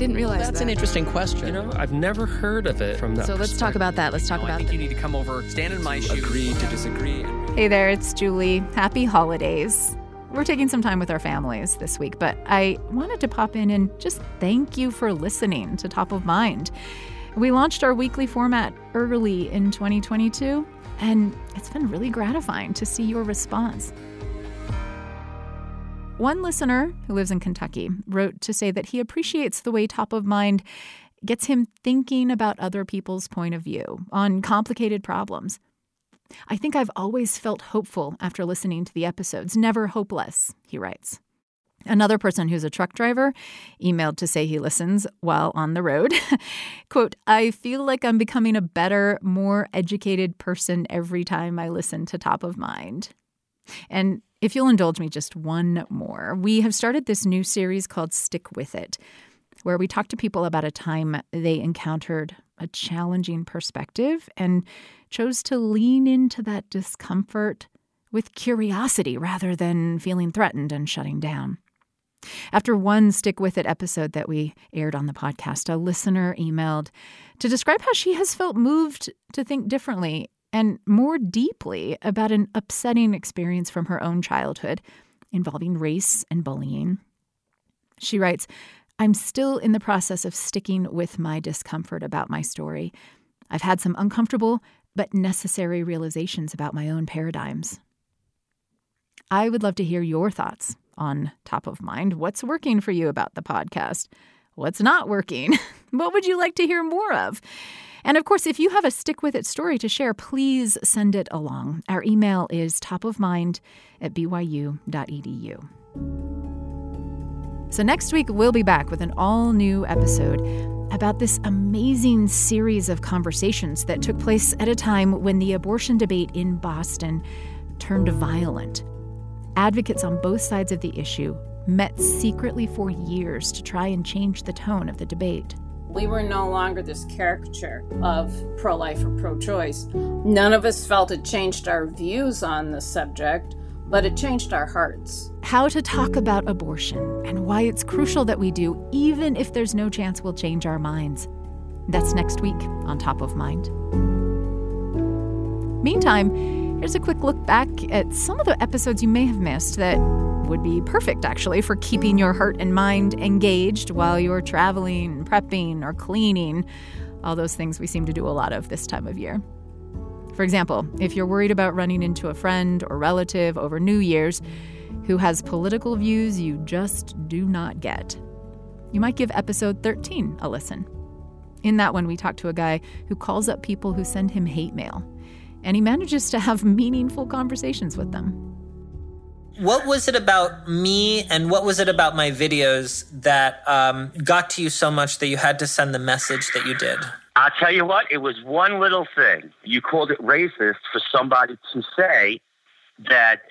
didn't realize That's that. an interesting question. You know, I've never heard of it from that. So let's talk about that. Let's talk No, about I think the- you need to come over, stand in my shoes. Agree to disagree. Hey there, it's Julie. Happy holidays. We're taking some time with our families this week, but I wanted to pop in and just thank you for listening to Top of Mind. We launched our weekly format early in 2022, and it's been really gratifying to see your response. One listener who lives in Kentucky wrote to say that he appreciates the way Top of Mind gets him thinking about other people's point of view on complicated problems. I think I've always felt hopeful after listening to the episodes, never hopeless, he writes. Another person who's a truck driver emailed to say he listens while on the road. Quote, I feel like I'm becoming a better, more educated person every time I listen to Top of Mind. And if you'll indulge me just one more, we have started this new series called Stick With It, where we talk to people about a time they encountered a challenging perspective and chose to lean into that discomfort with curiosity rather than feeling threatened and shutting down. After one Stick With It episode that we aired on the podcast, a listener emailed to describe how she has felt moved to think differently and more deeply about an upsetting experience from her own childhood involving race and bullying. She writes, I'm still in the process of sticking with my discomfort about my story. I've had some uncomfortable but necessary realizations about my own paradigms. I would love to hear your thoughts on Top of Mind. What's working for you about the podcast? What's not working? what would you like to hear more of? And of course, if you have a stick with it story to share, please send it along. Our email is topofmind at byu.edu. So next week, we'll be back with an all new episode about this amazing series of conversations that took place at a time when the abortion debate in Boston turned violent. Advocates on both sides of the issue met secretly for years to try and change the tone of the debate. We were no longer this caricature of pro life or pro choice. None of us felt it changed our views on the subject, but it changed our hearts. How to talk about abortion and why it's crucial that we do, even if there's no chance we'll change our minds. That's next week on Top of Mind. Meantime, here's a quick look back at some of the episodes you may have missed that would be perfect, actually, for keeping your heart and mind engaged while you're traveling, prepping, or cleaning. All those things we seem to do a lot of this time of year. For example, if you're worried about running into a friend or relative over New Year's who has political views you just do not get, you might give episode 13 a listen. In that one, we talk to a guy who calls up people who send him hate mail, and he manages to have meaningful conversations with them. What was it about me and what was it about my videos that um, got to you so much that you had to send the message that you did? I'll tell you what, it was one little thing. You called it racist for somebody to say that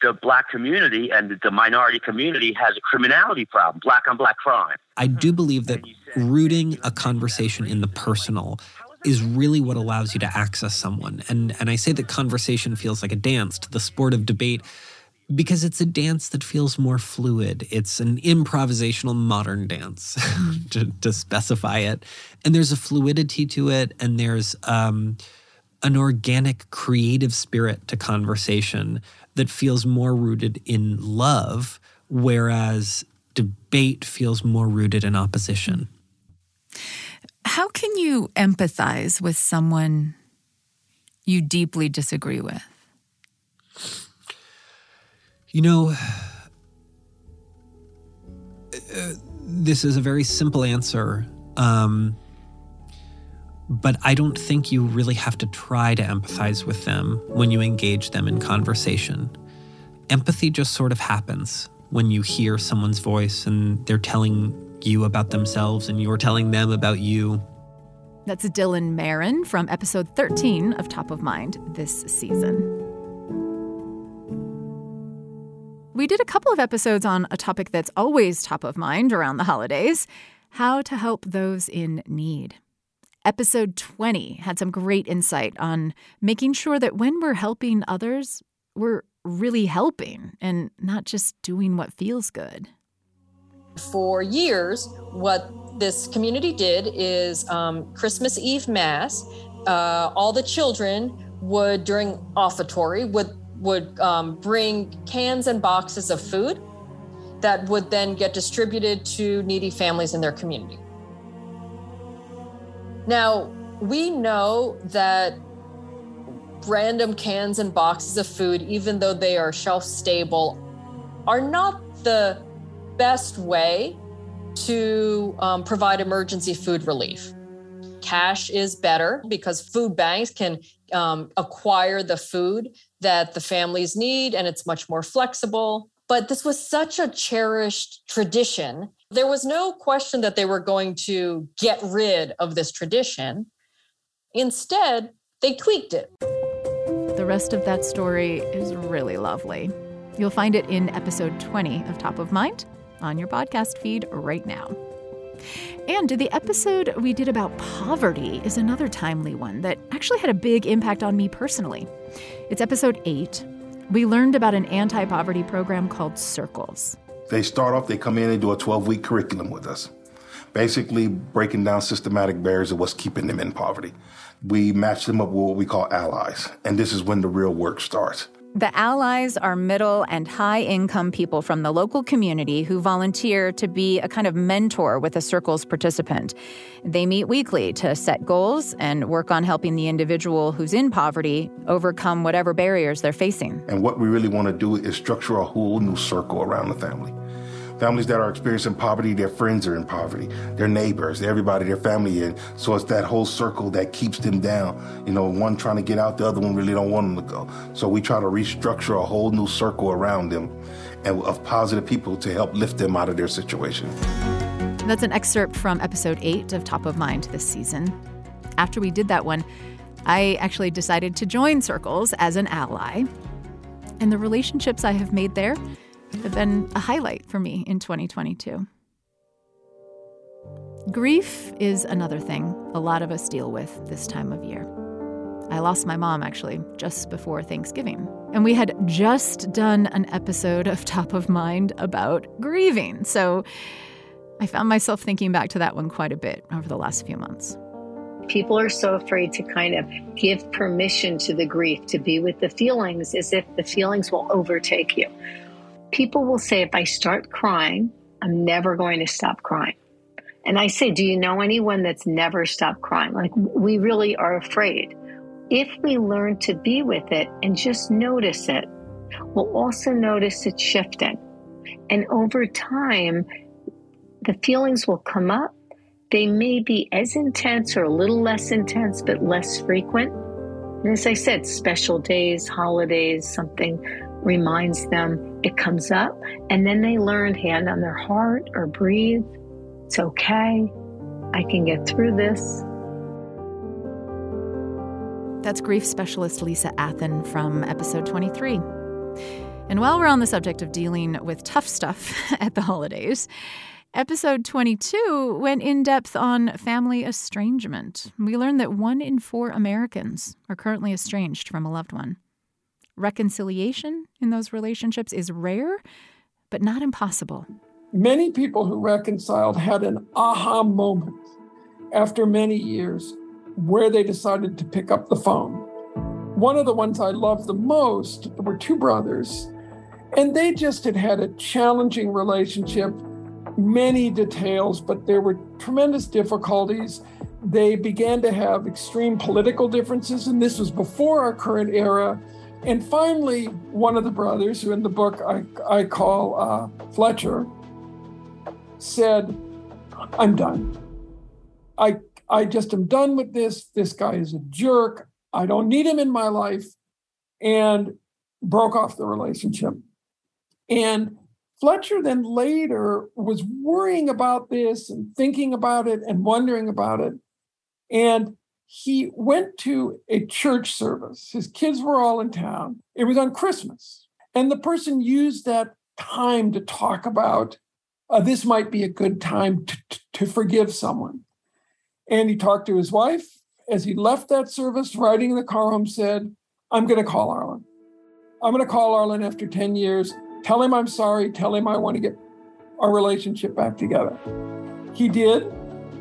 the black community and the minority community has a criminality problem, black on black crime. I do believe that rooting a conversation in the personal is really what allows you to access someone. And and I say that conversation feels like a dance to the sport of debate because it's a dance that feels more fluid. It's an improvisational modern dance, to, to specify it. And there's a fluidity to it, and there's um, an organic, creative spirit to conversation that feels more rooted in love, whereas debate feels more rooted in opposition. How can you empathize with someone you deeply disagree with? You know, uh, this is a very simple answer, um, but I don't think you really have to try to empathize with them when you engage them in conversation. Empathy just sort of happens when you hear someone's voice and they're telling you about themselves and you're telling them about you. That's Dylan Marron from episode 13 of Top of Mind this season. We did a couple of episodes on a topic that's always top of mind around the holidays how to help those in need. Episode 20 had some great insight on making sure that when we're helping others, we're really helping and not just doing what feels good. For years, what this community did is um, Christmas Eve Mass. Uh, all the children would, during offertory, would would um, bring cans and boxes of food that would then get distributed to needy families in their community. Now, we know that random cans and boxes of food, even though they are shelf stable, are not the best way to um, provide emergency food relief. Cash is better because food banks can um, acquire the food that the families need and it's much more flexible. But this was such a cherished tradition. There was no question that they were going to get rid of this tradition. Instead, they tweaked it. The rest of that story is really lovely. You'll find it in episode 20 of Top of Mind on your podcast feed right now. And the episode we did about poverty is another timely one that actually had a big impact on me personally. It's episode 8. We learned about an anti poverty program called Circles. They start off, they come in and do a 12 week curriculum with us, basically breaking down systematic barriers of what's keeping them in poverty. We match them up with what we call allies, and this is when the real work starts. The allies are middle and high income people from the local community who volunteer to be a kind of mentor with a circle's participant. They meet weekly to set goals and work on helping the individual who's in poverty overcome whatever barriers they're facing. And what we really want to do is structure a whole new circle around the family. Families that are experiencing poverty, their friends are in poverty, their neighbors, everybody, their family. And so it's that whole circle that keeps them down. You know, one trying to get out, the other one really don't want them to go. So we try to restructure a whole new circle around them and of positive people to help lift them out of their situation. That's an excerpt from episode 8 of Top of Mind this season. After we did that one, I actually decided to join Circles as an ally. And the relationships I have made there have been a highlight for me in 2022. Grief is another thing a lot of us deal with this time of year. I lost my mom actually just before Thanksgiving. And we had just done an episode of Top of Mind about grieving. So I found myself thinking back to that one quite a bit over the last few months. People are so afraid to kind of give permission to the grief, to be with the feelings as if the feelings will overtake you people will say, if I start crying, I'm never going to stop crying. And I say, Do you know anyone that's never stopped crying? Like, we really are afraid. If we learn to be with it and just notice it, we'll also notice it shifting. And over time, the feelings will come up. They may be as intense or a little less intense, but less frequent. And as I said, special days, holidays, something reminds them it comes up, and then they learn hand on their heart or breathe. It's okay. I can get through this. That's grief specialist Lisa Athan from episode 23. And while we're on the subject of dealing with tough stuff at the holidays, episode 22 went in depth on family estrangement. We learned that one in four Americans are currently estranged from a loved one. Reconciliation in those relationships is rare, but not impossible. Many people who reconciled had an aha moment after many years where they decided to pick up the phone. One of the ones I loved the most were two brothers, and they just had had a challenging relationship, many details, but there were tremendous difficulties. They began to have extreme political differences, and this was before our current era. And finally, one of the brothers, who in the book I, I call uh, Fletcher, said, I'm done. I, I just am done with this. This guy is a jerk. I don't need him in my life. And broke off the relationship. And Fletcher then later was worrying about this and thinking about it and wondering about it. And he went to a church service. His kids were all in town. It was on Christmas. And the person used that time to talk about uh, this might be a good time to, to, to forgive someone. And he talked to his wife. As he left that service, riding in the car home, said, I'm going to call Arlen. I'm going to call Arlen after 10 years, tell him I'm sorry, tell him I want to get our relationship back together. He did.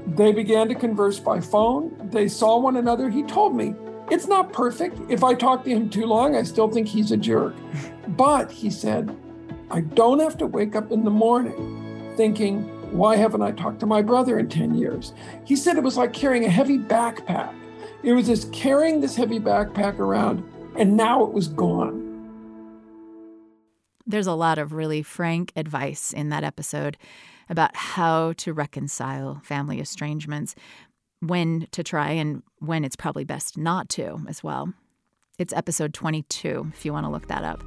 They began to converse by phone. They saw one another. He told me, it's not perfect. If I talk to him too long, I still think he's a jerk. But he said, I don't have to wake up in the morning thinking, why haven't I talked to my brother in 10 years? He said it was like carrying a heavy backpack. It was just carrying this heavy backpack around, and now it was gone. There's a lot of really frank advice in that episode about how to reconcile family estrangements, when to try, and when it's probably best not to as well. It's episode 22 if you want to look that up.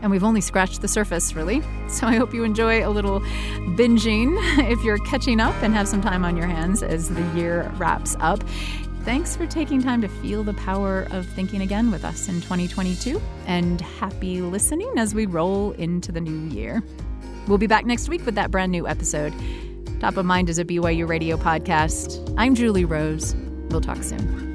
And we've only scratched the surface, really. So I hope you enjoy a little binging if you're catching up and have some time on your hands as the year wraps up. Thanks for taking time to feel the power of thinking again with us in 2022, and happy listening as we roll into the new year. We'll be back next week with that brand new episode. Top of Mind is a BYU radio podcast. I'm Julie Rose. We'll talk soon.